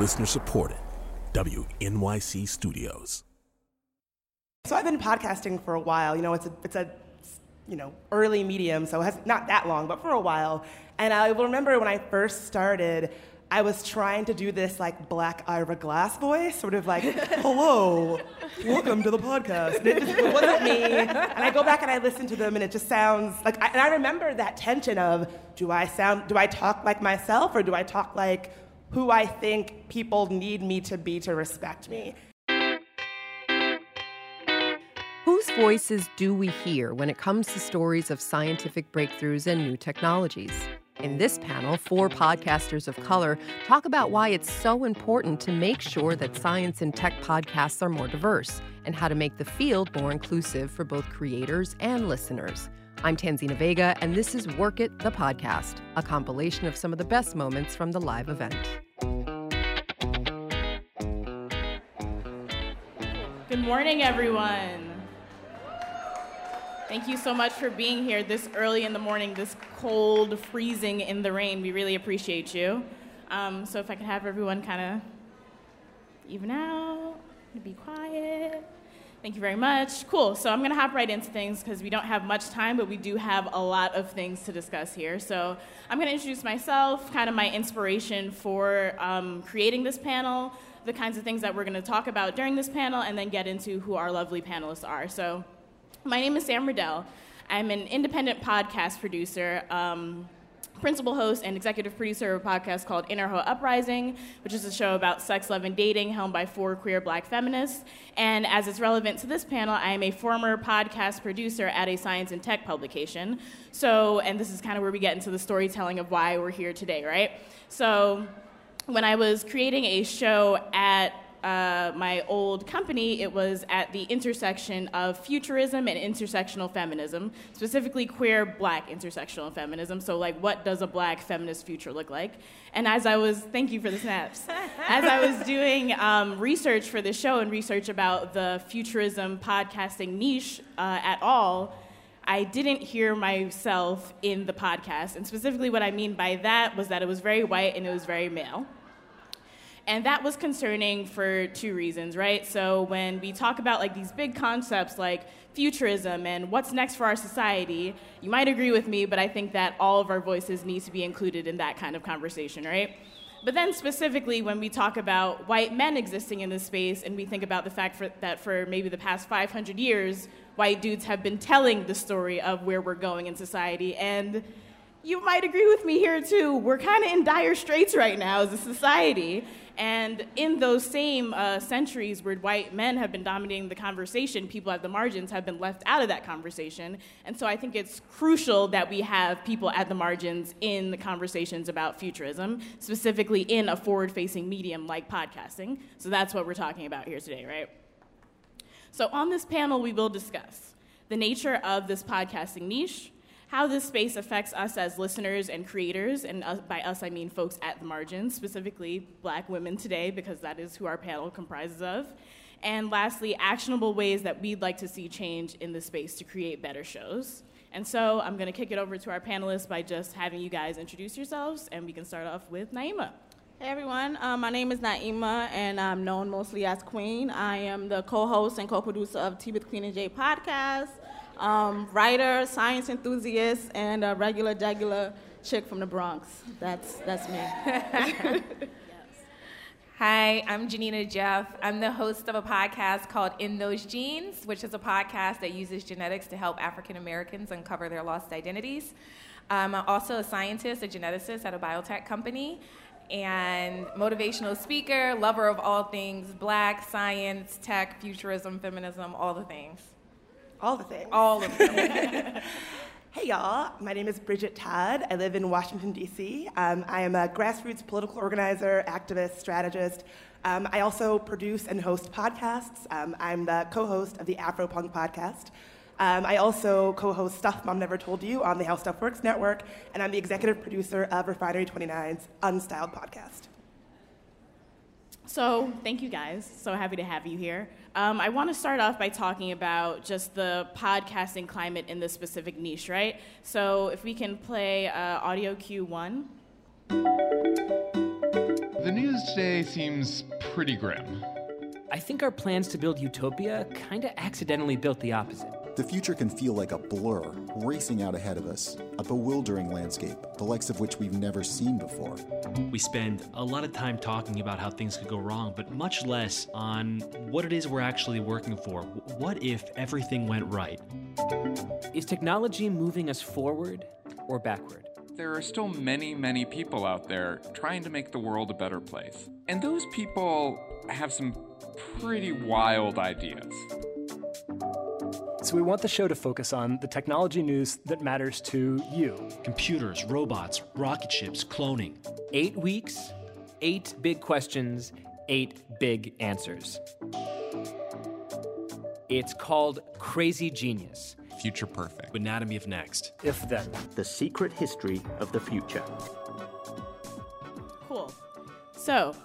Listener supported. WNYC Studios. So I've been podcasting for a while. You know, it's a it's a you know early medium, so it has not that long, but for a while. And I will remember when I first started, I was trying to do this like black Ira Glass voice, sort of like, "Hello, welcome to the podcast." And it just it wasn't me. And I go back and I listen to them, and it just sounds like. I, and I remember that tension of, do I sound, do I talk like myself, or do I talk like who I think people need me to be to respect me? Whose voices do we hear when it comes to stories of scientific breakthroughs and new technologies? In this panel, four podcasters of color talk about why it's so important to make sure that science and tech podcasts are more diverse and how to make the field more inclusive for both creators and listeners. I'm Tanzina Vega, and this is Work It, the podcast, a compilation of some of the best moments from the live event. Good morning, everyone. Thank you so much for being here this early in the morning, this cold, freezing in the rain. We really appreciate you. Um, so, if I could have everyone kind of even out, be quiet. Thank you very much. Cool. So, I'm going to hop right into things because we don't have much time, but we do have a lot of things to discuss here. So, I'm going to introduce myself, kind of my inspiration for um, creating this panel, the kinds of things that we're going to talk about during this panel, and then get into who our lovely panelists are. So, my name is Sam Riddell. I'm an independent podcast producer, um, principal host, and executive producer of a podcast called Inner Hoe Uprising, which is a show about sex, love, and dating helmed by four queer black feminists. And as it's relevant to this panel, I am a former podcast producer at a science and tech publication. So, and this is kind of where we get into the storytelling of why we're here today, right? So, when I was creating a show at uh, my old company, it was at the intersection of futurism and intersectional feminism, specifically queer black intersectional feminism. So, like, what does a black feminist future look like? And as I was, thank you for the snaps, as I was doing um, research for this show and research about the futurism podcasting niche uh, at all, I didn't hear myself in the podcast. And specifically, what I mean by that was that it was very white and it was very male. And that was concerning for two reasons, right? So when we talk about like these big concepts like futurism and what's next for our society, you might agree with me, but I think that all of our voices need to be included in that kind of conversation, right? But then specifically when we talk about white men existing in this space and we think about the fact for, that for maybe the past 500 years, white dudes have been telling the story of where we're going in society and you might agree with me here too. We're kind of in dire straits right now as a society. And in those same uh, centuries where white men have been dominating the conversation, people at the margins have been left out of that conversation. And so I think it's crucial that we have people at the margins in the conversations about futurism, specifically in a forward facing medium like podcasting. So that's what we're talking about here today, right? So on this panel, we will discuss the nature of this podcasting niche how this space affects us as listeners and creators, and uh, by us I mean folks at the margins, specifically black women today, because that is who our panel comprises of. And lastly, actionable ways that we'd like to see change in the space to create better shows. And so I'm going to kick it over to our panelists by just having you guys introduce yourselves, and we can start off with Naima. Hey everyone, um, my name is Naima, and I'm known mostly as Queen. I am the co host and co producer of Tea with Queen and J podcast um, writer, science enthusiast, and a regular, regular chick from the Bronx. That's, that's me. Hi, I'm Janina Jeff. I'm the host of a podcast called In Those Genes, which is a podcast that uses genetics to help African Americans uncover their lost identities. I'm also a scientist, a geneticist at a biotech company, and motivational speaker, lover of all things black, science, tech, futurism, feminism, all the things. All the things. All of them. hey, y'all. My name is Bridget Todd. I live in Washington, D.C. Um, I am a grassroots political organizer, activist, strategist. Um, I also produce and host podcasts. Um, I'm the co host of the Afropunk podcast. Um, I also co host Stuff Mom Never Told You on the How Stuff Works network, and I'm the executive producer of Refinery 29's Unstyled podcast. So, thank you guys. So happy to have you here. Um, I want to start off by talking about just the podcasting climate in this specific niche, right? So if we can play uh, audio cue one. The news today seems pretty grim. I think our plans to build utopia kinda accidentally built the opposite. The future can feel like a blur, racing out ahead of us, a bewildering landscape, the likes of which we've never seen before. We spend a lot of time talking about how things could go wrong, but much less on what it is we're actually working for. What if everything went right? Is technology moving us forward or backward? There are still many, many people out there trying to make the world a better place. And those people have some pretty wild ideas. So we want the show to focus on the technology news that matters to you. Computers, robots, rocket ships, cloning. Eight weeks, eight big questions, eight big answers. It's called Crazy Genius. Future Perfect. Anatomy of Next. If then. The secret history of the future. Cool. So,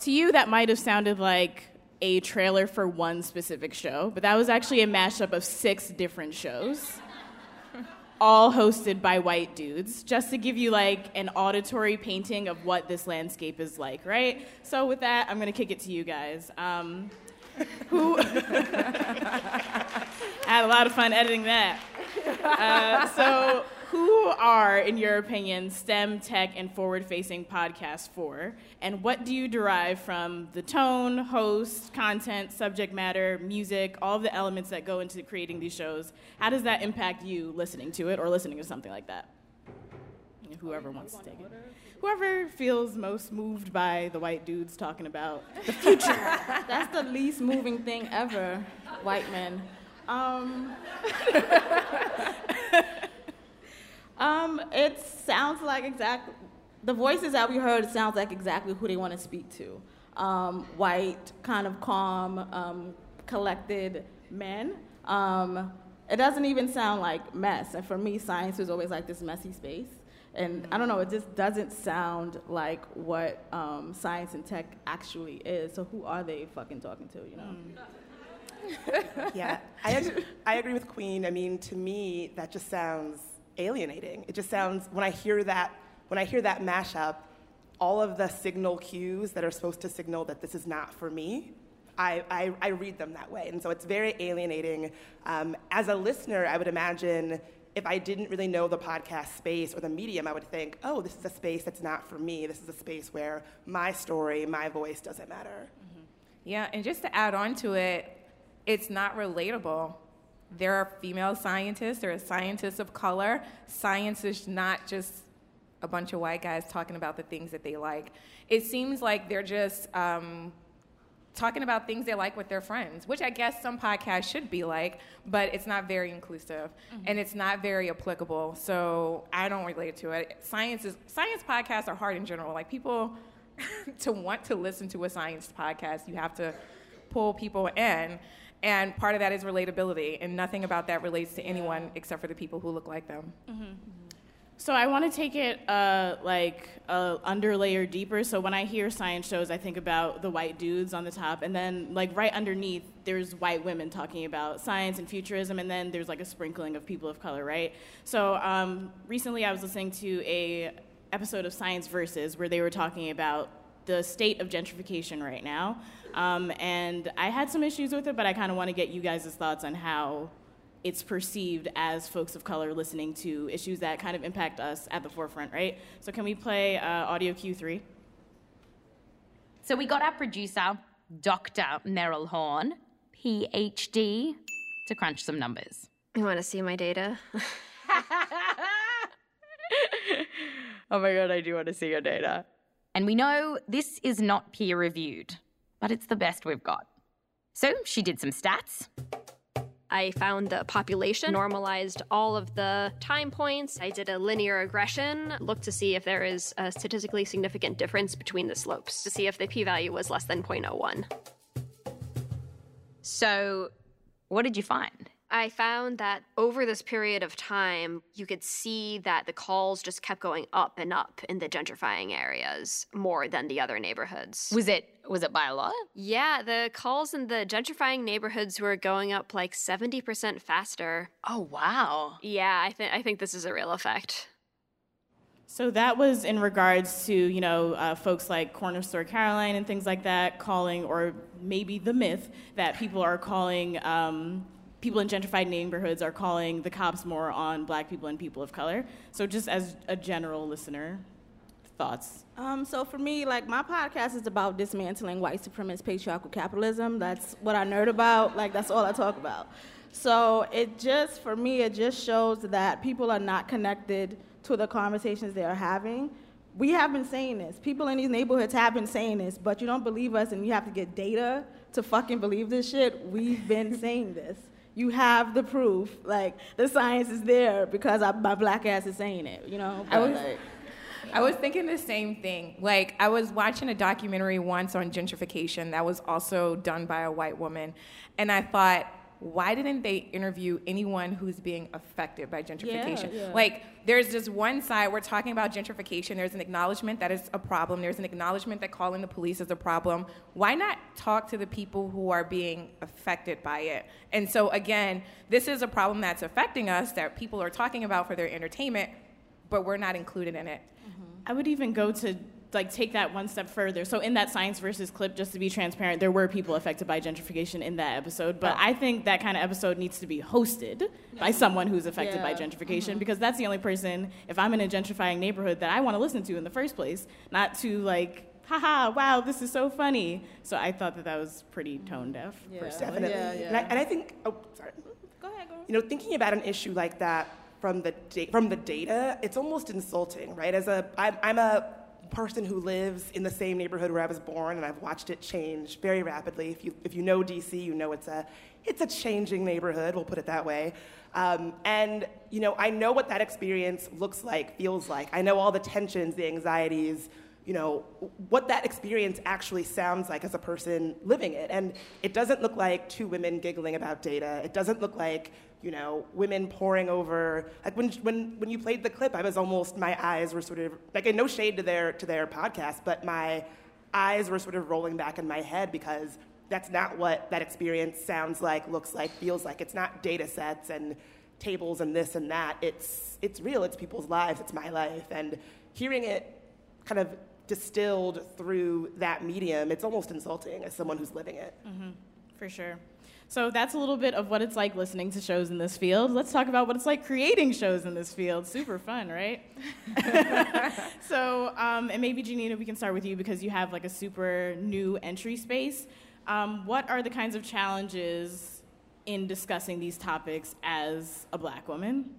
to you, that might have sounded like a trailer for one specific show, but that was actually a mashup of six different shows, all hosted by white dudes, just to give you like an auditory painting of what this landscape is like, right? So, with that, I'm gonna kick it to you guys. Um, who I had a lot of fun editing that. Uh, so, who are, in your opinion, STEM, tech, and forward facing podcasts for? And what do you derive from the tone, host, content, subject matter, music, all the elements that go into creating these shows? How does that impact you listening to it or listening to something like that? Whoever wants to take it. Whoever feels most moved by the white dudes talking about the future. That's the least moving thing ever, white men. Um, um, it sounds like exactly the voices that we heard sounds like exactly who they want to speak to. Um, white, kind of calm, um, collected men. Um, it doesn't even sound like mess. And for me, science was always like this messy space. And I don't know, it just doesn't sound like what um, science and tech actually is. So who are they fucking talking to, you know? yeah, I, I agree with Queen. I mean, to me, that just sounds alienating. It just sounds when I hear that when I hear that mashup, all of the signal cues that are supposed to signal that this is not for me. I, I, I read them that way. And so it's very alienating. Um, as a listener, I would imagine if I didn't really know the podcast space or the medium, I would think, oh, this is a space that's not for me. This is a space where my story, my voice doesn't matter. Mm-hmm. Yeah, and just to add on to it, it's not relatable. There are female scientists, there are scientists of color. Science is not just a bunch of white guys talking about the things that they like. It seems like they're just um, talking about things they like with their friends, which I guess some podcasts should be like, but it's not very inclusive mm-hmm. and it's not very applicable. So I don't relate to it. Science is science podcasts are hard in general. Like people to want to listen to a science podcast, you have to pull people in. And part of that is relatability, and nothing about that relates to anyone except for the people who look like them. Mm-hmm. So I want to take it uh, like uh, under layer deeper. So when I hear science shows, I think about the white dudes on the top, and then like right underneath, there's white women talking about science and futurism, and then there's like a sprinkling of people of color, right? So um, recently, I was listening to a episode of Science Versus where they were talking about the state of gentrification right now, um, and I had some issues with it, but I kind of want to get you guys' thoughts on how it's perceived as folks of color listening to issues that kind of impact us at the forefront, right? So, can we play uh, audio Q3? So, we got our producer, Dr. Meryl Horn, PhD, to crunch some numbers. You want to see my data? oh my god, I do want to see your data. And we know this is not peer reviewed, but it's the best we've got. So, she did some stats. I found the population, normalized all of the time points. I did a linear regression, looked to see if there is a statistically significant difference between the slopes, to see if the p value was less than 0.01. So, what did you find? I found that over this period of time, you could see that the calls just kept going up and up in the gentrifying areas more than the other neighborhoods. Was it was it by a lot? Yeah, the calls in the gentrifying neighborhoods were going up like 70% faster. Oh, wow. Yeah, I think I think this is a real effect. So that was in regards to you know uh, folks like Corner Store Caroline and things like that calling, or maybe the myth that people are calling um, people in gentrified neighborhoods are calling the cops more on Black people and people of color. So just as a general listener, thoughts. Um, so for me, like my podcast is about dismantling white supremacist patriarchal capitalism. That's what I nerd about. Like that's all I talk about. So it just for me, it just shows that people are not connected to the conversations they are having. We have been saying this. People in these neighborhoods have been saying this, but you don't believe us and you have to get data to fucking believe this shit. We've been saying this. You have the proof. Like the science is there because I, my black ass is saying it, you know? I was, like, I was thinking the same thing. Like, I was watching a documentary once on gentrification that was also done by a white woman, and I thought, why didn't they interview anyone who's being affected by gentrification? Yeah, yeah. Like, there's just one side, we're talking about gentrification, there's an acknowledgement that it's a problem, there's an acknowledgement that calling the police is a problem. Why not talk to the people who are being affected by it? And so, again, this is a problem that's affecting us that people are talking about for their entertainment, but we're not included in it. Mm-hmm. I would even go to like take that one step further. So in that science versus clip, just to be transparent, there were people affected by gentrification in that episode. But I think that kind of episode needs to be hosted by someone who's affected by Yeah. gentrification mm-hmm. because that's the only person, if I'm in a gentrifying neighborhood, that I want to listen to in the first place, not to like. Haha! Wow, this is so funny. So I thought that that was pretty tone deaf. Definitely. And, I, and I think, oh, sorry. Go ahead, go. You know, thinking about an issue like that from the da- from the data, it's almost insulting, right? As a, I'm, I'm a person who lives in the same neighborhood where I was born, and I've watched it change very rapidly. If you if you know DC, you know it's a it's a changing neighborhood. We'll put it that way. Um, and you know, I know what that experience looks like, feels like. I know all the tensions, the anxieties, you know, what that experience actually sounds like as a person living it. And it doesn't look like two women giggling about data. It doesn't look like, you know, women poring over. Like when, when, when you played the clip, I was almost, my eyes were sort of, like, and no shade to their, to their podcast, but my eyes were sort of rolling back in my head because that's not what that experience sounds like, looks like, feels like. It's not data sets and tables and this and that. It's, it's real, it's people's lives, it's my life. And hearing it kind of distilled through that medium, it's almost insulting as someone who's living it. hmm for sure. So that's a little bit of what it's like listening to shows in this field. Let's talk about what it's like creating shows in this field. Super fun, right? so, um, and maybe Janina, we can start with you because you have like a super new entry space. Um, what are the kinds of challenges in discussing these topics as a black woman?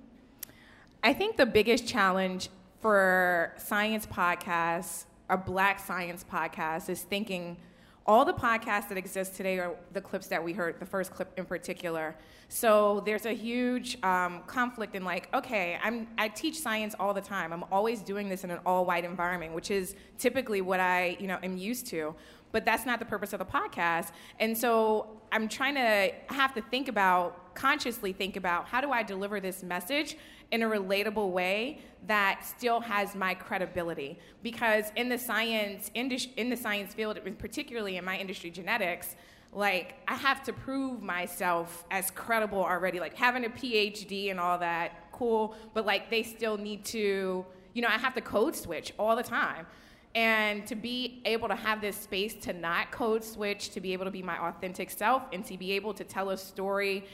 I think the biggest challenge for science podcasts, a black science podcast, is thinking all the podcasts that exist today are the clips that we heard, the first clip in particular. So there's a huge um, conflict in like, okay, I'm, I teach science all the time. I'm always doing this in an all-white environment, which is typically what I, you know, am used to. But that's not the purpose of the podcast. And so I'm trying to have to think about, consciously think about, how do I deliver this message in a relatable way that still has my credibility? Because in the science in the science field particularly in my industry genetics like i have to prove myself as credible already. Like having a phd and all that cool but like they still need to you know i have to code switch all the time. And to be able to have this space to not code switch to be able to be my authentic self and to be able to tell a story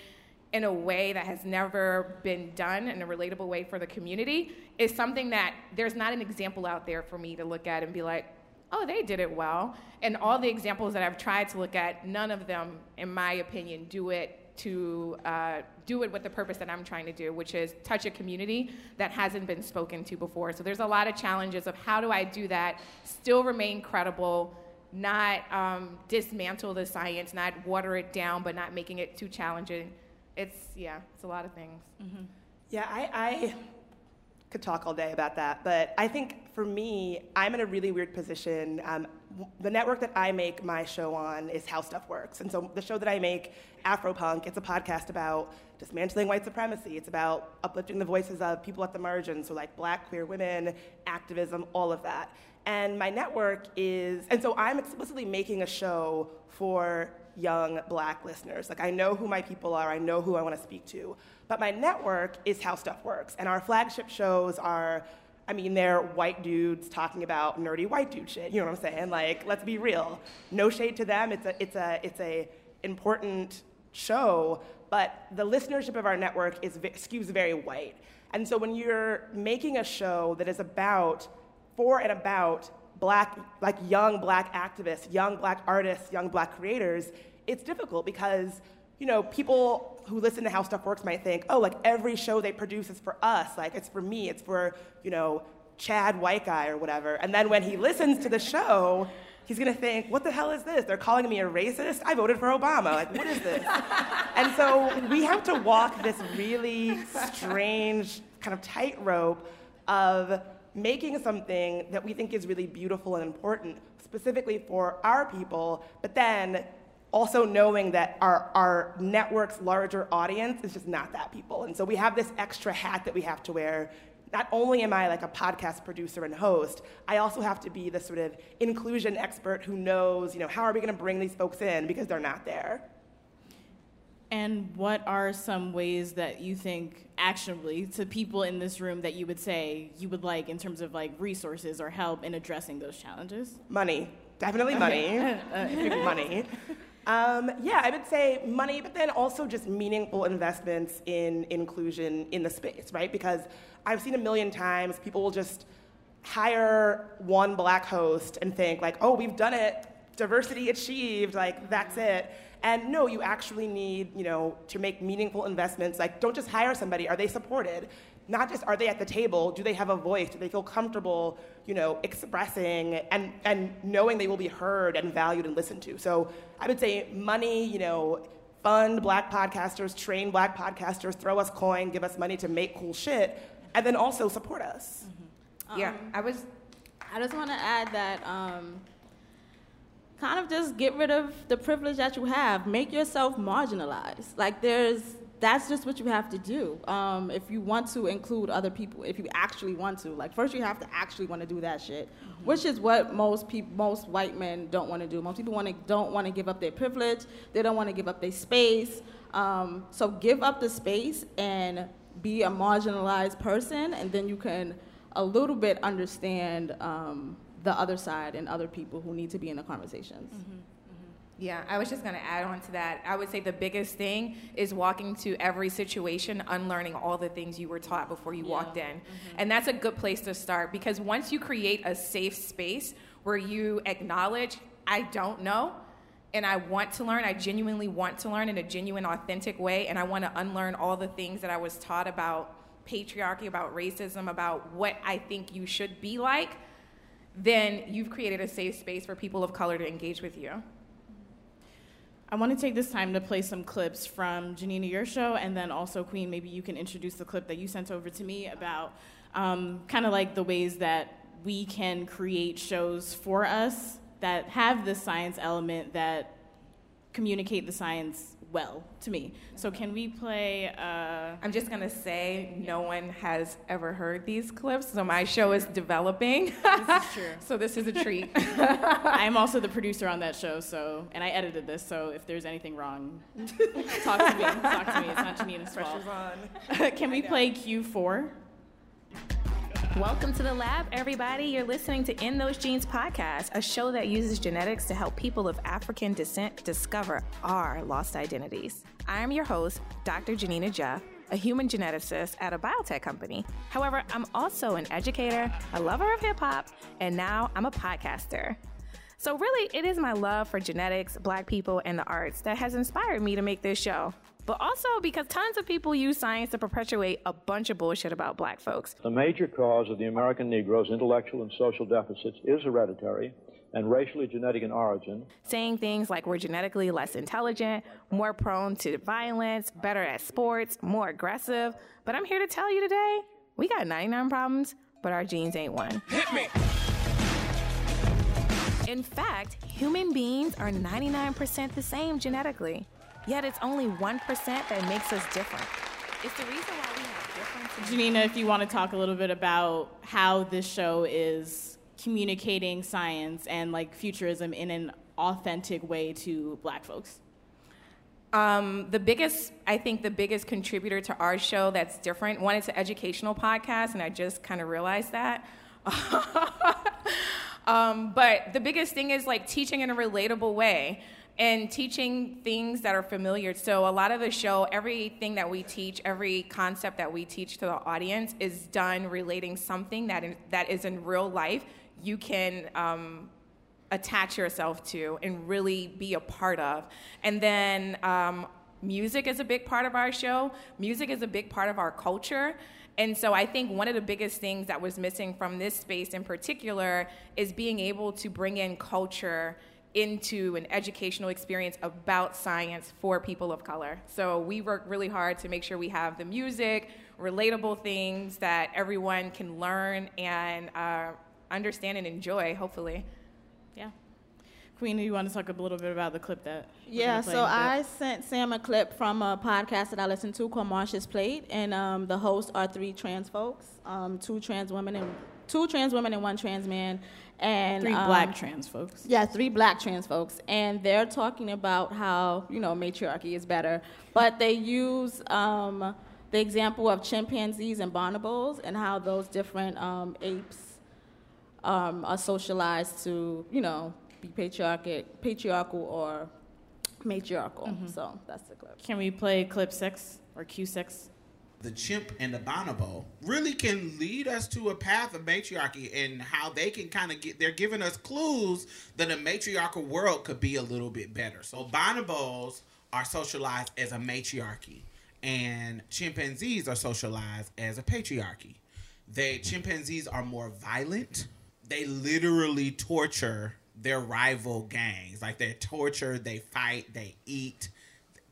in a way that has never been done in a relatable way for the community is something that there's not an example out there for me to look at and be like, oh, they did it well. And all the examples that I've tried to look at, none of them, in my opinion, do it to uh, do it with the purpose that I'm trying to do, which is touch a community that hasn't been spoken to before. So there's a lot of challenges of how do I do that, still remain credible, not um, dismantle the science, not water it down, but not making it too challenging it's yeah, it's a lot of things. Mm-hmm. Yeah, I, I could talk all day about that, but I think for me, I'm in a really weird position. Um, the network that I make my show on is How Stuff Works, and so the show that I make, Afropunk, it's a podcast about dismantling white supremacy. It's about uplifting the voices of people at the margins, so like Black queer women, activism, all of that. And my network is, and so I'm explicitly making a show for young black listeners. Like, I know who my people are, I know who I want to speak to. But my network is how stuff works. And our flagship shows are I mean, they're white dudes talking about nerdy white dude shit. You know what I'm saying? Like, let's be real. No shade to them. It's a, it's a, it's a important show, but the listenership of our network is skews very white. And so when you're making a show that is about, for and about black, like young black activists, young black artists, young black creators, it's difficult because you know, people who listen to How Stuff Works might think, oh, like every show they produce is for us, like it's for me, it's for, you know, Chad White Guy or whatever. And then when he listens to the show, he's gonna think, what the hell is this? They're calling me a racist? I voted for Obama. Like, what is this? and so we have to walk this really strange kind of tightrope of making something that we think is really beautiful and important, specifically for our people, but then also knowing that our, our network's larger audience is just not that people. And so we have this extra hat that we have to wear. Not only am I like a podcast producer and host, I also have to be the sort of inclusion expert who knows, you know, how are we going to bring these folks in because they're not there. And what are some ways that you think actionably to people in this room that you would say you would like in terms of like resources or help in addressing those challenges? Money. Definitely money. uh, money. Um, yeah, I would say money, but then also just meaningful investments in inclusion in the space, right? Because I've seen a million times people will just hire one black host and think like, oh, we've done it, diversity achieved, like that's it. And no, you actually need, you know, to make meaningful investments. Like, don't just hire somebody. Are they supported? not just are they at the table, do they have a voice? Do they feel comfortable, you know, expressing and, and knowing they will be heard and valued and listened to? So I would say money, you know, fund black podcasters, train black podcasters, throw us coin, give us money to make cool shit, and then also support us. Mm-hmm. Yeah, um, I was. I just want to add that. Um, kind of just get rid of the privilege that you have. Make yourself marginalized. Like there's that's just what you have to do. Um, if you want to include other people, if you actually want to, like first you have to actually want to do that shit, mm-hmm. which is what most people, most white men don't want to do. Most people want to don't want to give up their privilege. They don't want to give up their space. Um, so give up the space and be a marginalized person, and then you can a little bit understand um, the other side and other people who need to be in the conversations. Mm-hmm. Yeah, I was just going to add on to that. I would say the biggest thing is walking to every situation, unlearning all the things you were taught before you yeah. walked in. Mm-hmm. And that's a good place to start because once you create a safe space where you acknowledge, I don't know, and I want to learn, I genuinely want to learn in a genuine, authentic way, and I want to unlearn all the things that I was taught about patriarchy, about racism, about what I think you should be like, then you've created a safe space for people of color to engage with you. I want to take this time to play some clips from Janina, your show, and then also, Queen, maybe you can introduce the clip that you sent over to me about um, kind of like the ways that we can create shows for us that have the science element that communicate the science well to me. So can we play? Uh, I'm just gonna say no one has ever heard these clips, so my show is developing. this is true. so this is a treat. I'm also the producer on that show, so and I edited this. So if there's anything wrong, talk to me. Talk to me. It's not Janina's fault. Pressure's on. can we play Q4? Welcome to the lab, everybody. You're listening to In Those Genes podcast, a show that uses genetics to help people of African descent discover our lost identities. I'm your host, Dr. Janina Jeff, a human geneticist at a biotech company. However, I'm also an educator, a lover of hip hop, and now I'm a podcaster. So, really, it is my love for genetics, black people, and the arts that has inspired me to make this show but also because tons of people use science to perpetuate a bunch of bullshit about black folks. The major cause of the American Negro's intellectual and social deficits is hereditary and racially genetic in origin. Saying things like we're genetically less intelligent, more prone to violence, better at sports, more aggressive. But I'm here to tell you today we got 99 problems, but our genes ain't one. Hit me! In fact, human beings are 99% the same genetically. Yet it's only 1% that makes us different. It's the reason why we have different. Janina, if you want to talk a little bit about how this show is communicating science and like futurism in an authentic way to black folks. Um, the biggest, I think, the biggest contributor to our show that's different. One, it's an educational podcast, and I just kind of realized that. um, but the biggest thing is like teaching in a relatable way and teaching things that are familiar. So a lot of the show, everything that we teach, every concept that we teach to the audience is done relating something that in, that is in real life. You can um, attach yourself to and really be a part of. And then um, music is a big part of our show. Music is a big part of our culture. And so I think one of the biggest things that was missing from this space in particular is being able to bring in culture into an educational experience about science for people of color. So we work really hard to make sure we have the music, relatable things that everyone can learn and uh, understand and enjoy, hopefully. Yeah. Queen, do you want to talk a little bit about the clip that? Yeah, so in a bit? I sent Sam a clip from a podcast that I listen to called Marsha's Plate, and um, the hosts are three trans folks, um, two trans women and two trans women and one trans man, and Three um, black trans folks. Yeah, three black trans folks, and they're talking about how you know matriarchy is better, but they use um, the example of chimpanzees and bonobos and how those different um, apes um, are socialized to you know be patriarchal, patriarchal or matriarchal. Mhm. So that's the clip. Can we play clip six or Q six? The chimp and the bonobo really can lead us to a path of matriarchy and how they can kind of get they're giving us clues that a matriarchal world could be a little bit better. So bonobos are socialized as a matriarchy and chimpanzees are socialized as a patriarchy. They chimpanzees are more violent. They literally torture their rival gangs. Like they torture they fight they eat.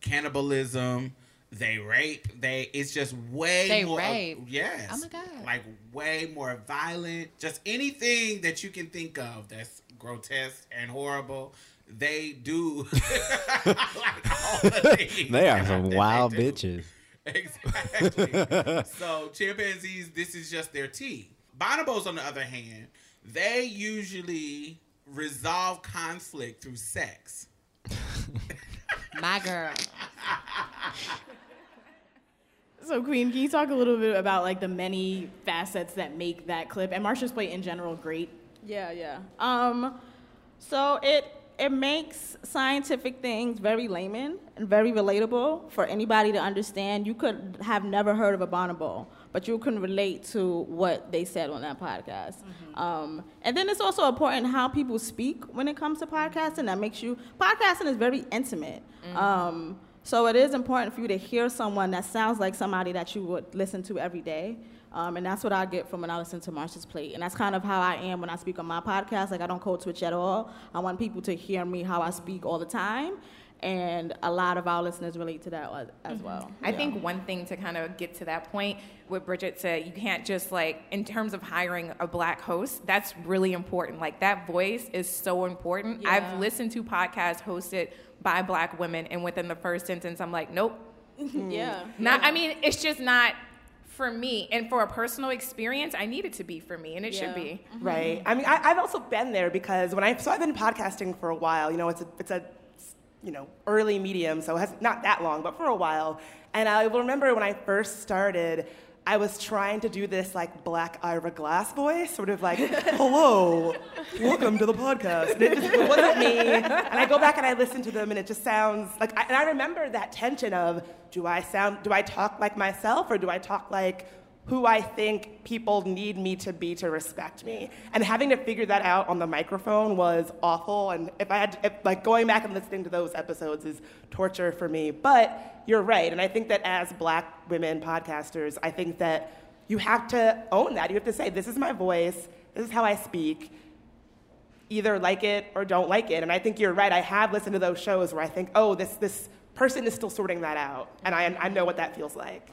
Cannibalism they rape they it's just way They more rape? yes Oh my God. like way more violent just anything that you can think of that's grotesque and horrible they do like all the things They are some wild bitches. Exactly. so chimpanzees, this is just their tea. Bonobos, on the other hand, they usually resolve conflict through sex. My girl. So, Queen, can you talk a little bit about like the many facets that make that clip and Marsha's Plate in general great? Yeah, yeah. Um, so it it makes scientific things very layman and very relatable for anybody to understand. You could have never heard of a bonobo, but you can relate to what they said on that podcast. Um, and then it's also important how people speak when it comes to podcasting. That makes you podcasting is very intimate. Um, so it is important for you to hear someone that sounds like somebody that you would listen to every day. Um, and that's what I get from when I listen to Marsha's Plate. And that's kind of how I am when I speak on my podcast. Like, I don't code switch at all. I want people to hear me how I speak all the time. And a lot of our listeners relate to that as, as mm-hmm. well. I Yeah. think one thing to kind of get to that point, what Bridget said, you can't just like, in terms of hiring a black host, that's really important. Like, that voice is so important. Yeah. I've listened to podcasts hosted by black women, and within the first sentence, I'm like, nope. Mm-hmm. yeah. Not, I mean, it's just not for me. And for a personal experience, I need it to be for me, and it should be. Right. Mm-hmm. I mean, I, I've also been there because when I so I've been podcasting for a while. You know, it's a it's a you know early medium, so it has not that long, but for a while. And I will remember when I first started. I was trying to do this like black Ira Glass voice, sort of like, hello, welcome to the podcast. And it just it wasn't me. And I go back and I listen to them and it just sounds like, I, and I remember that tension of, do I sound, do I talk like myself or do I talk like who I think people need me to be to respect me. And having to figure that out on the microphone was awful. And if I had, to, if, like going back and listening to those episodes is torture for me. But you're right. And I think that as black women podcasters, I think that you have to own that. You have to say, this is my voice, this is how I speak. Either like it or don't like it. And I think you're right. I have listened to those shows where I think, oh, this, this person is still sorting that out. And I, I know what that feels like.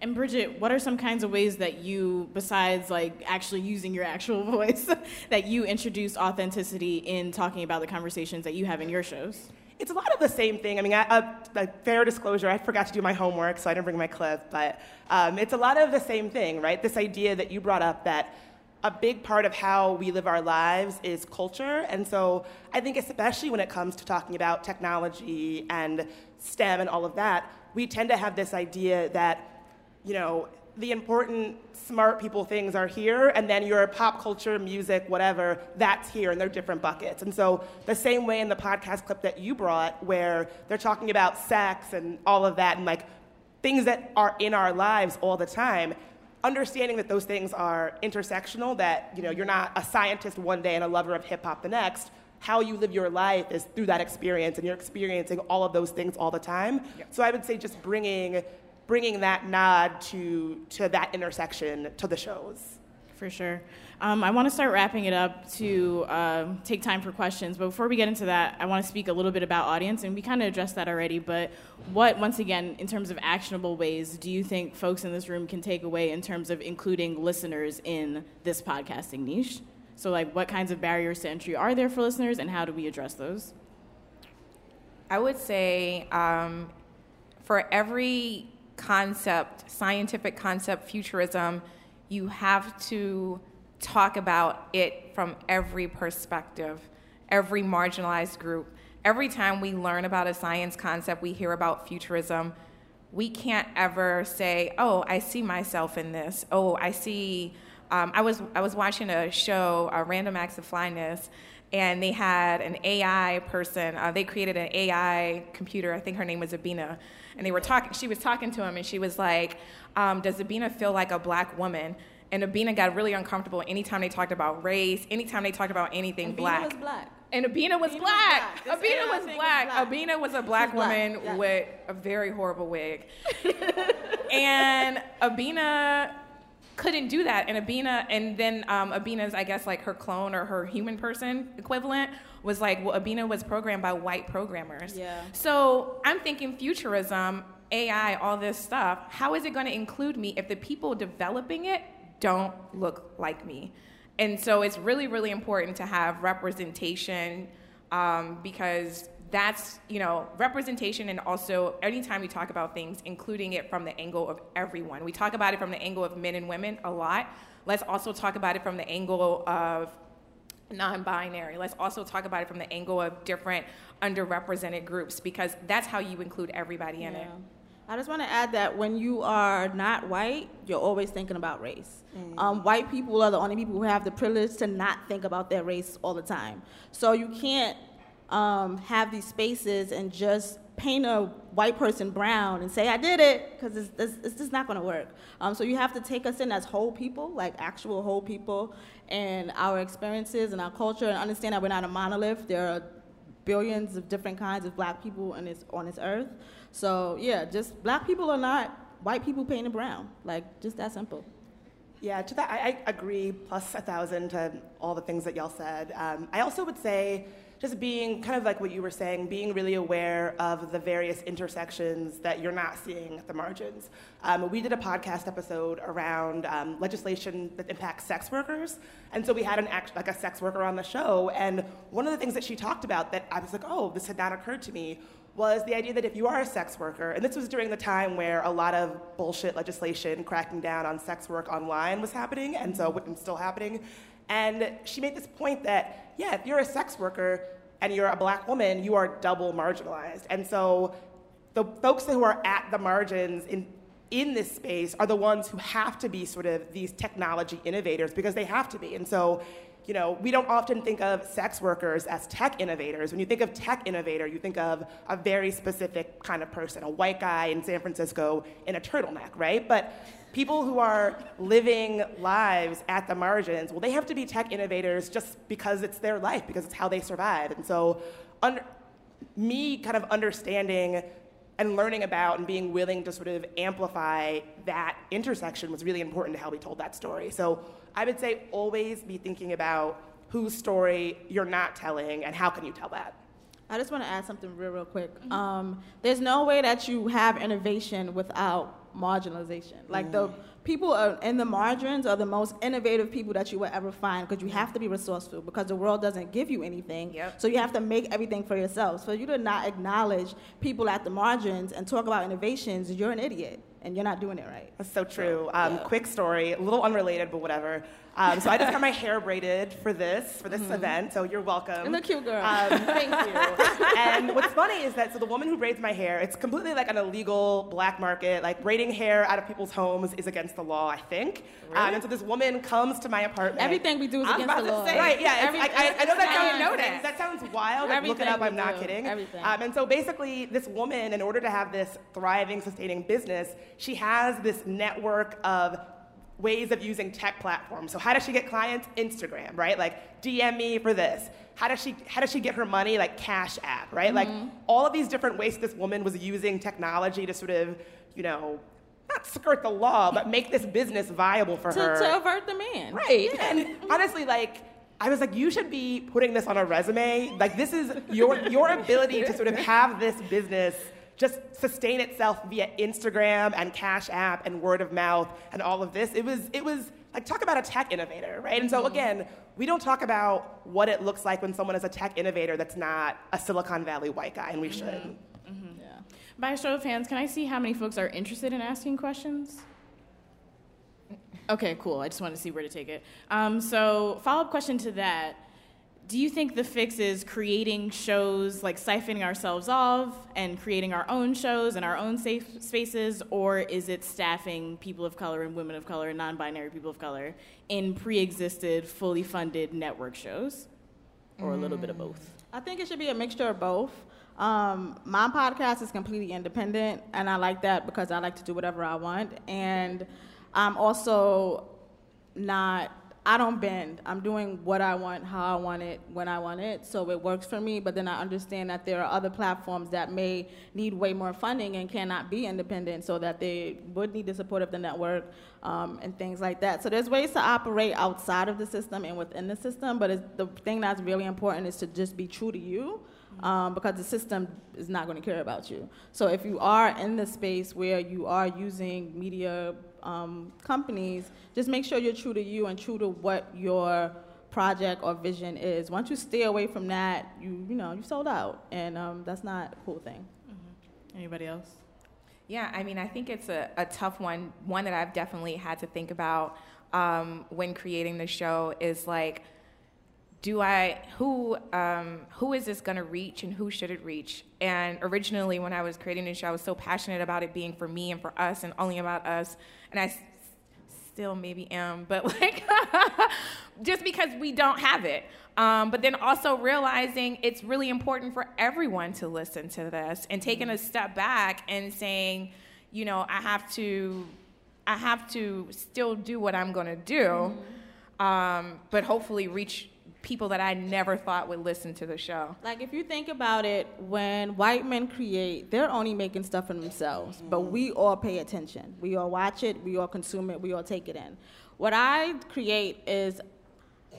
And Bridget, what are some kinds of ways that you, besides like actually using your actual voice, that you introduce authenticity in talking about the conversations that you have in your shows? It's a lot of the same thing. I mean, I, uh, like fair disclosure, I forgot to do my homework, so I didn't bring my clip. But um, it's a lot of the same thing, right? This idea that you brought up that a big part of how we live our lives is culture. And so I think, especially when it comes to talking about technology and STEM and all of that, we tend to have this idea that, you know, the important, smart people things are here, and then your pop culture, music, whatever, that's here, and they're different buckets. And so, the same way in the podcast clip that you brought, where they're talking about sex and all of that, and like things that are in our lives all the time, understanding that those things are intersectional, that you know you're not a scientist one day and a lover of hip hop the next. How you live your life is through that experience, and you're experiencing all of those things all the time. So I would say just bringing bringing that nod to to that intersection to the shows. For sure. Um, I want to start wrapping it up to uh, take time for questions. But before we get into that, I want to speak a little bit about audience, and we kind of addressed that already. But what, once again, in terms of actionable ways, do you think folks in this room can take away in terms of including listeners in this podcasting niche? So, like, what kinds of barriers to entry are there for listeners, and how do we address those? I would say um, for every concept, scientific concept, futurism, you have to talk about it from every perspective, every marginalized group. Every time we learn about a science concept, we hear about futurism, we can't ever say, "Oh, I see myself in this." Oh, I see. Um, I was I was watching a show, a Random Acts of Flyness, and they had an AI person. Uh, they created an AI computer. I think her name was Abina, and they were talking. She was talking to him, and she was like, um, "Does Abina feel like a black woman?" And Abina got really uncomfortable anytime they talked about race, anytime they talked about anything And Bina black. was black. And Abina was Abina was black. black. This Abina was thing was black. black. Abina was a black black, woman yes. with a very horrible wig. and Abina couldn't do that. And Abina, and then um, Abina's, I guess, like her clone or her human person equivalent was like, well, Abina was programmed by white programmers. Yeah. So I'm thinking futurism, AI, all this stuff. How is it going to include me if the people developing it don't look like me? And so it's really, really important to have representation um, because that's, you know, representation and also anytime we talk about things, including it from the angle of everyone. We talk about it from the angle of men and women a lot. Let's also talk about it from the angle of non-binary. Let's also talk about it from the angle of different underrepresented groups because that's how you include everybody in it. I just want to add that when you are not white, you're always thinking about race. Um, white people are the only people who have the privilege to not think about their race all the time. So you can't um, have these spaces and just paint a white person brown and say I did it because it's, it's, it's just not going to work. Um, so you have to take us in as whole people, like actual whole people, and our experiences and our culture, and understand that we're not a monolith. There are billions of different kinds of black people on this on this earth. So yeah, just black people are not white people painted brown. Like just that simple. Yeah, to that, I, I agree, plus a thousand to all the things that y'all said. Um, I also would say, just being kind of like what you were saying, being really aware of the various intersections that you're not seeing at the margins. Um, we did a podcast episode around um, legislation that impacts sex workers, and so we had an act, like a sex worker on the show, and one of the things that she talked about that I was like, oh, this had not occurred to me was the idea that if you are a sex worker, and this was during the time where a lot of bullshit legislation cracking down on sex work online was happening, and so it's still happening. And she made this point that, yeah, if you're a sex worker and you're a black woman, you are double marginalized. And so the folks who are at the margins in in this space are the ones who have to be sort of these technology innovators because they have to be. And so, you know, we don't often think of sex workers as tech innovators. When you think of tech innovator, you think of a very specific kind of person, a white guy in San Francisco in a turtleneck, right? But people who are living lives at the margins, well, they have to be tech innovators just because it's their life, because it's how they survive. And so, under, me kind of understanding and learning about and being willing to sort of amplify that intersection was really important to how we told that story. So I would say always be thinking about whose story you're not telling and how can you tell that. I just want to add something real, real quick. Um, there's no way that you have innovation without marginalization. Like the people are in the margins are the most innovative people that you will ever find because you have to be resourceful because the world doesn't give you anything. So you have to make everything for yourself. So you do not acknowledge people at the margins and talk about innovations, you're an idiot and you're not doing it right. That's so true. Um, Quick story, a little unrelated, but whatever. Um, so I just got my hair braided for this for this Mhm. event. So you're welcome. You look cute, girl. Um, thank you. and what's funny is that so the woman who braids my hair, it's completely like an illegal black market. Like braiding hair out of people's homes is against the law, I think. Um, Really? and so this woman comes to my apartment. Everything we do is I was against about the law. say, Right? Yeah. Every- I, I, I know that sounds we do. that sounds wild. Like, look it up. I'm not kidding. Everything. Um, and so basically, this woman, in order to have this thriving, sustaining business, she has this network of ways of using tech platforms. So how does she get clients? Instagram, right? Like DM me for this. How does she how does she get her money? Like Cash App, right? Like Mhm. all of these different ways this woman was using technology to sort of, you know, not skirt the law, but make this business viable for to, her. to avert the man. Right. And honestly, like, I was like, you should be putting this on a resume. Like, this is your your ability to sort of have this business just sustain itself via Instagram and Cash App and word of mouth and all of this. It was it was like talk about a tech innovator, right? And so mm-hmm. again, we don't talk about what it looks like when someone is a tech innovator that's not a Silicon Valley white guy, and we mm-hmm. should. Mm-hmm. By a show of hands, can I see how many folks are interested in asking questions? Okay, cool. I just wanted to see where to take it. Um, so, follow up question to that. Do you think the fix is creating shows, like siphoning ourselves off and creating our own shows and our own safe spaces, or is it staffing people of color and women of color and non binary people of color in pre existed, fully funded network shows? Or a little bit of both? I think it should be a mixture of both. Um, my podcast is completely independent, and I like that because I like to do whatever I want. And I'm also not, I don't bend. I'm doing what I want, how I want it, when I want it. So it works for me, but then I understand that there are other platforms that may need way more funding and cannot be independent, so that they would need the support of the network um, and things like that. So there's ways to operate outside of the system and within the system, but the thing that's really important is to just be true to you um, because the system is not going to care about you. So if you are in the space where you are using media um, companies, just make sure you're true to you and true to what your project or vision is. Once you stay away from that, you you know you sold out, and um, that's not a cool thing. Anybody else? Yeah, I mean, I think it's a, a tough one. One that I've definitely had to think about um, when creating the show is like, do I who um, who is this gonna reach and who should it reach? And originally, when I was creating the show, I was so passionate about it being for me and for us and only about us, and I s- still maybe am, but like just because we don't have it. Um, but then also realizing it's really important for everyone to listen to this and taking a step back and saying, you know, I have to, I have to still do what I'm going to do, um, but hopefully reach people that I never thought would listen to the show. Like if you think about it, when white men create, they're only making stuff for themselves, but we mm. all pay attention. We all watch it, we all consume it, we all take it in. What I create is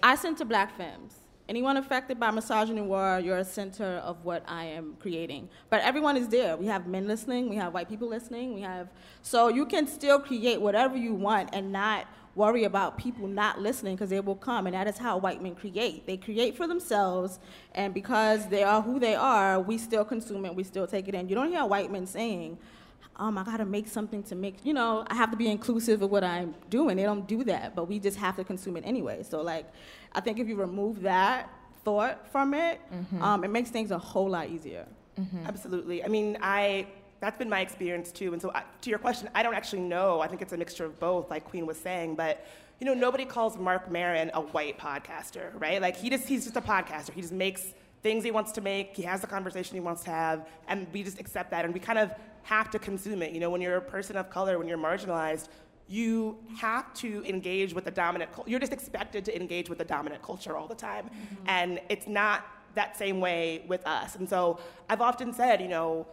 I center black femmes. Anyone affected by misogynoir, you're a center of what I am creating. But everyone is there. We have men listening, we have white people listening, we have so you can still create whatever you want and not worry about people not listening because they will come and that is how white men create they create for themselves and because they are who they are we still consume it we still take it in you don't hear white men saying um, I gotta make something to make, you know, I have to be inclusive of what I'm doing. They don't do that, but we just have to consume it anyway. So, like, I think if you remove that thought from it, Mhm. um, it makes things a whole lot easier. Absolutely. I mean, I that's been my experience too. And so, I, to your question, I don't actually know. I think it's a mixture of both, like Queen was saying. But you know, nobody calls Mark Maron a white podcaster, right? Like he just he's just a podcaster. He just makes things he wants to make. He has the conversation he wants to have, and we just accept that, and we kind of have to consume it. You know, when you're a person of color, when you're marginalized. You have to engage with the dominant. You're just expected to engage with the dominant culture all the time, mm-hmm. and it's not that same way with us. And so I've often said, you know,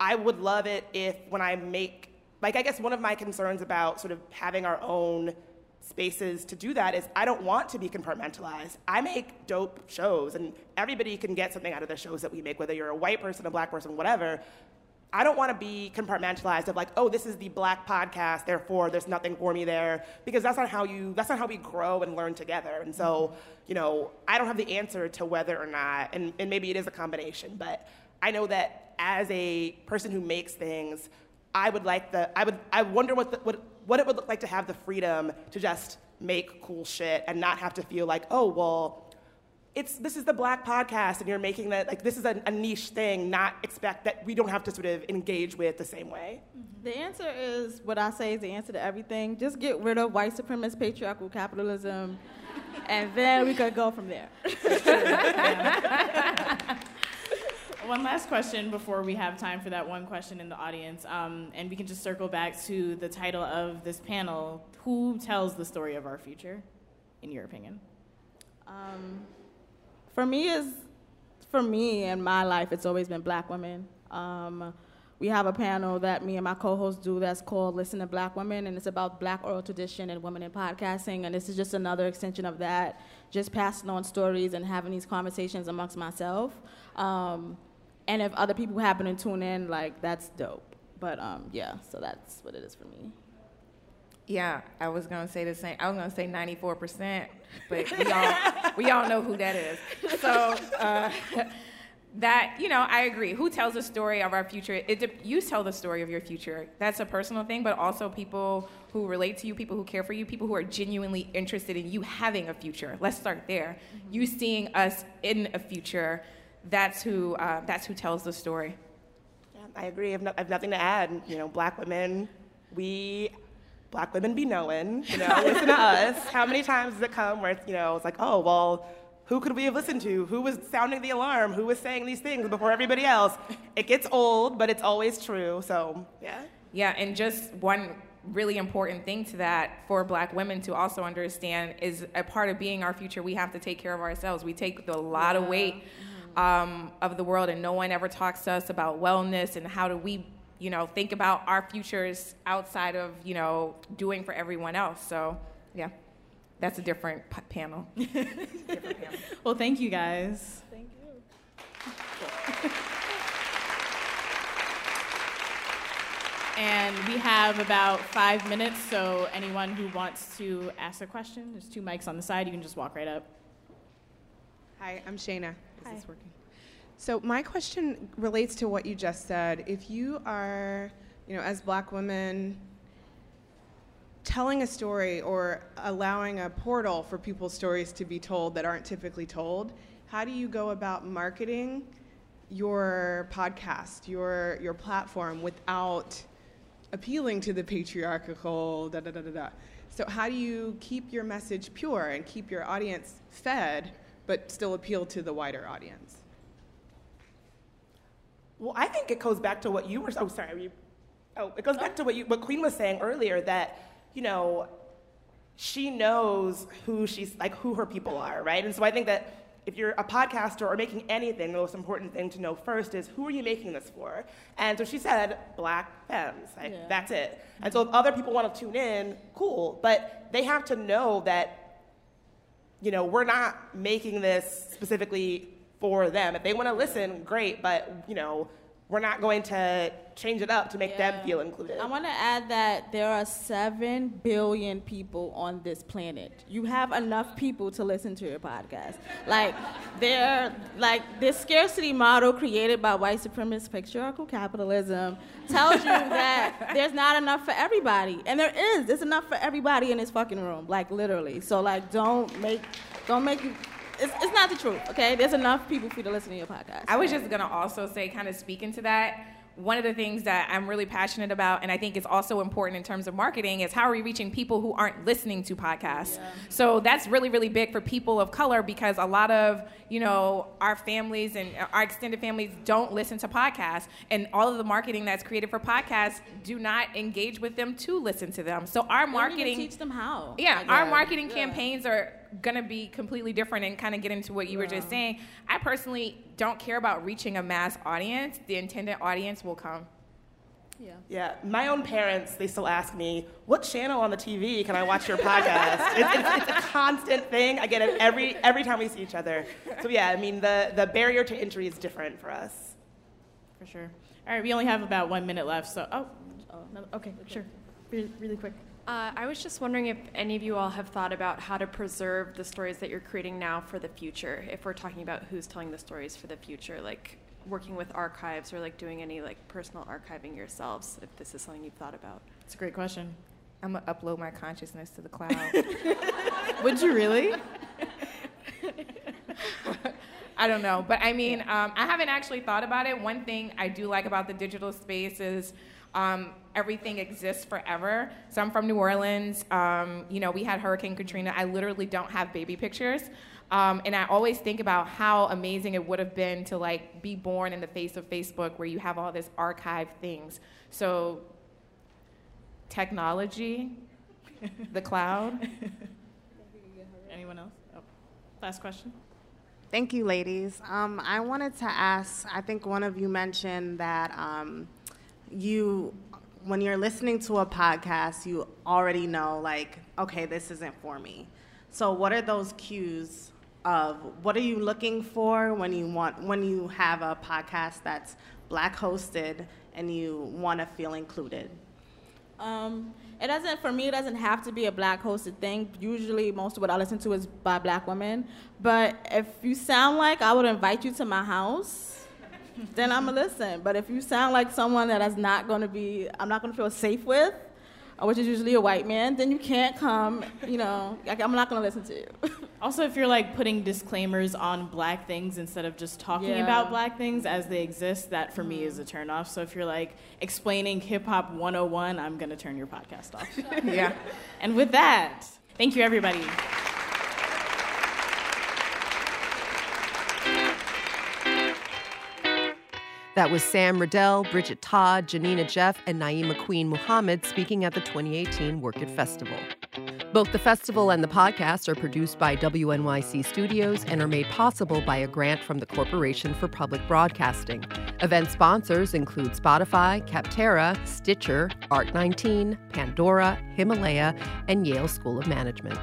I would love it if when I make, like, I guess one of my concerns about sort of having our own spaces to do that is I don't want to be compartmentalized. I make dope shows, and everybody can get something out of the shows that we make, whether you're a white person, a black person, whatever. I don't want to be compartmentalized of like, oh, this is the black podcast, therefore there's nothing for me there, because that's not how you, that's not how we grow and learn together. And so, you know, I don't have the answer to whether or not, and, and maybe it is a combination, but I know that as a person who makes things, I would like the, I would, I wonder what, the, what, what it would look like to have the freedom to just make cool shit and not have to feel like, oh, well, it's this is the black podcast and you're making that like this is a, a niche thing not expect that we don't have to sort of engage with the same way mm-hmm. The answer is what I say is the answer to everything. Just get rid of white supremacist patriarchal capitalism, and then we could go from there. One last question before we have time for that one question in the audience, um, and we can just circle back to the title of this panel. Who tells the story of our future, in your opinion? Um, for me is for me in my life it's always been black women um, we have a panel that me and my co-host do that's called listen to black women and it's about black oral tradition and women in podcasting and this is just another extension of that just passing on stories and having these conversations amongst myself um, and if other people happen to tune in like that's dope but um, yeah so that's what it is for me Yeah, I was gonna say the same. I was gonna say 94 percent, but we all we all know who that is. So uh, that you know, I agree. Who tells the story of our future? It you tell the story of your future. That's a personal thing, but also people who relate to you, people who care for you, people who are genuinely interested in you having a future. Let's start there. You seeing us in a future. That's who. Uh, that's who tells the story. Yeah, I agree. I have, no, I have nothing to add. You know, black women, we, black women be knowing, you know, listen to us. How many times does it come where it's, you know, it's like, oh, well, who could we have listened to? Who was sounding the alarm? Who was saying these things before everybody else? It gets old, but it's always true. So, yeah. Yeah, and just one really important thing to that for black women to also understand is a part of being our future, we have to take care of ourselves. We take a lot of weight um, of the world, and no one ever talks to us about wellness and how do we, you know, think about our futures outside of, you know, doing for everyone else. So, yeah, that's a different p- panel. Well, thank you guys. Thank you. And we have about five minutes, so anyone who wants to ask a question, there's two mics on the side. You can just walk right up. Hi, I'm Shayna. Is Hi. this working? So my question relates to what you just said. If you are, you know, as black women, telling a story or allowing a portal for people's stories to be told that aren't typically told, how do you go about marketing your podcast, your your platform without appealing to the patriarchal da da da da da? So how do you keep your message pure and keep your audience fed but still appeal to the wider audience? Well, I think it goes back to what you were. Oh, sorry. Were you, oh, it goes back to what you, what Queen was saying earlier. That you know, she knows who she's like, who her people are, right? And so I think that if you're a podcaster or making anything, the most important thing to know first is who are you making this for? And so she said, black femmes. Like, Yeah. That's it. And so if other people want to tune in, cool. But they have to know that you know, we're not making this specifically for them. If they want to listen, great, but you know, we're not going to change it up to make them feel included. I want to add that there are 7 billion people on this planet. You have enough people to listen to your podcast. Like, there, like, this scarcity model created by white supremacist patriarchal capitalism tells you that there's not enough for everybody. And there is. There's enough for everybody in this fucking room, like, literally. So, like, don't make, don't make you, it's, it's not the truth, okay? There's enough people for you to listen to your podcast. I was just gonna also say, kind of speaking to that, one of the things that I'm really passionate about, and I think is also important in terms of marketing, is how are we reaching people who aren't listening to podcasts? So that's really, really big for people of color because a lot of, you know, our families and our extended families don't listen to podcasts, and all of the marketing that's created for podcasts do not engage with them to listen to them. So our marketing teach them how. yeah, our marketing yeah. campaigns are gonna be completely different and kind of get into what you were just saying. I personally don't care about reaching a mass audience. The intended audience will come. Yeah. Yeah, my own parents, they still ask me, what channel on the TV can I watch your podcast? it's, it's, it's a constant thing. I get it every, every time we see each other. So yeah, I mean, the, the barrier to entry is different for us. For sure. All right, we only have about one minute left, so, oh, oh no, okay, sure. Really, really quick. Uh, I was just wondering if any of you all have thought about how to preserve the stories that you're creating now for the future. If we're talking about who's telling the stories for the future, like working with archives or like doing any like personal archiving yourselves, if this is something you've thought about. It's a great question. I'm gonna upload my consciousness to the cloud. Would you really? I don't know, but I mean, um, I haven't actually thought about it. One thing I do like about the digital space is um, everything exists forever. So I'm from New Orleans. Um, you know, we had Hurricane Katrina. I literally don't have baby pictures. Um, and I always think about how amazing it would have been to like be born in the face of Facebook where you have all this archived things. So technology, the cloud. Anyone else? Oh. Last question. Thank you, ladies. Um, I wanted to ask I think one of you mentioned that um, you, when you're listening to a podcast, you already know, like, okay, this isn't for me. So, what are those cues of what are you looking for when you want when you have a podcast that's black hosted and you want to feel included? Um, it doesn't for me. It doesn't have to be a black hosted thing. Usually, most of what I listen to is by black women. But if you sound like I would invite you to my house, then I'm gonna listen. But if you sound like someone that is not gonna be, I'm not gonna feel safe with, uh, which is usually a white man, then you can't come. You know, like, I'm not gonna listen to you. Also, if you're like putting disclaimers on black things instead of just talking Yeah. about black things as they exist, that for me is a turnoff. So if you're like explaining hip hop 101, I'm gonna turn your podcast off. Yeah. And with that, thank you everybody. That was Sam Riddell, Bridget Todd, Janina Jeff, and Naima Queen Muhammad speaking at the 2018 Werk It Festival. Both the festival and the podcast are produced by WNYC Studios and are made possible by a grant from the Corporation for Public Broadcasting. Event sponsors include Spotify, Capterra, Stitcher, Art19, Pandora, Himalaya, and Yale School of Management.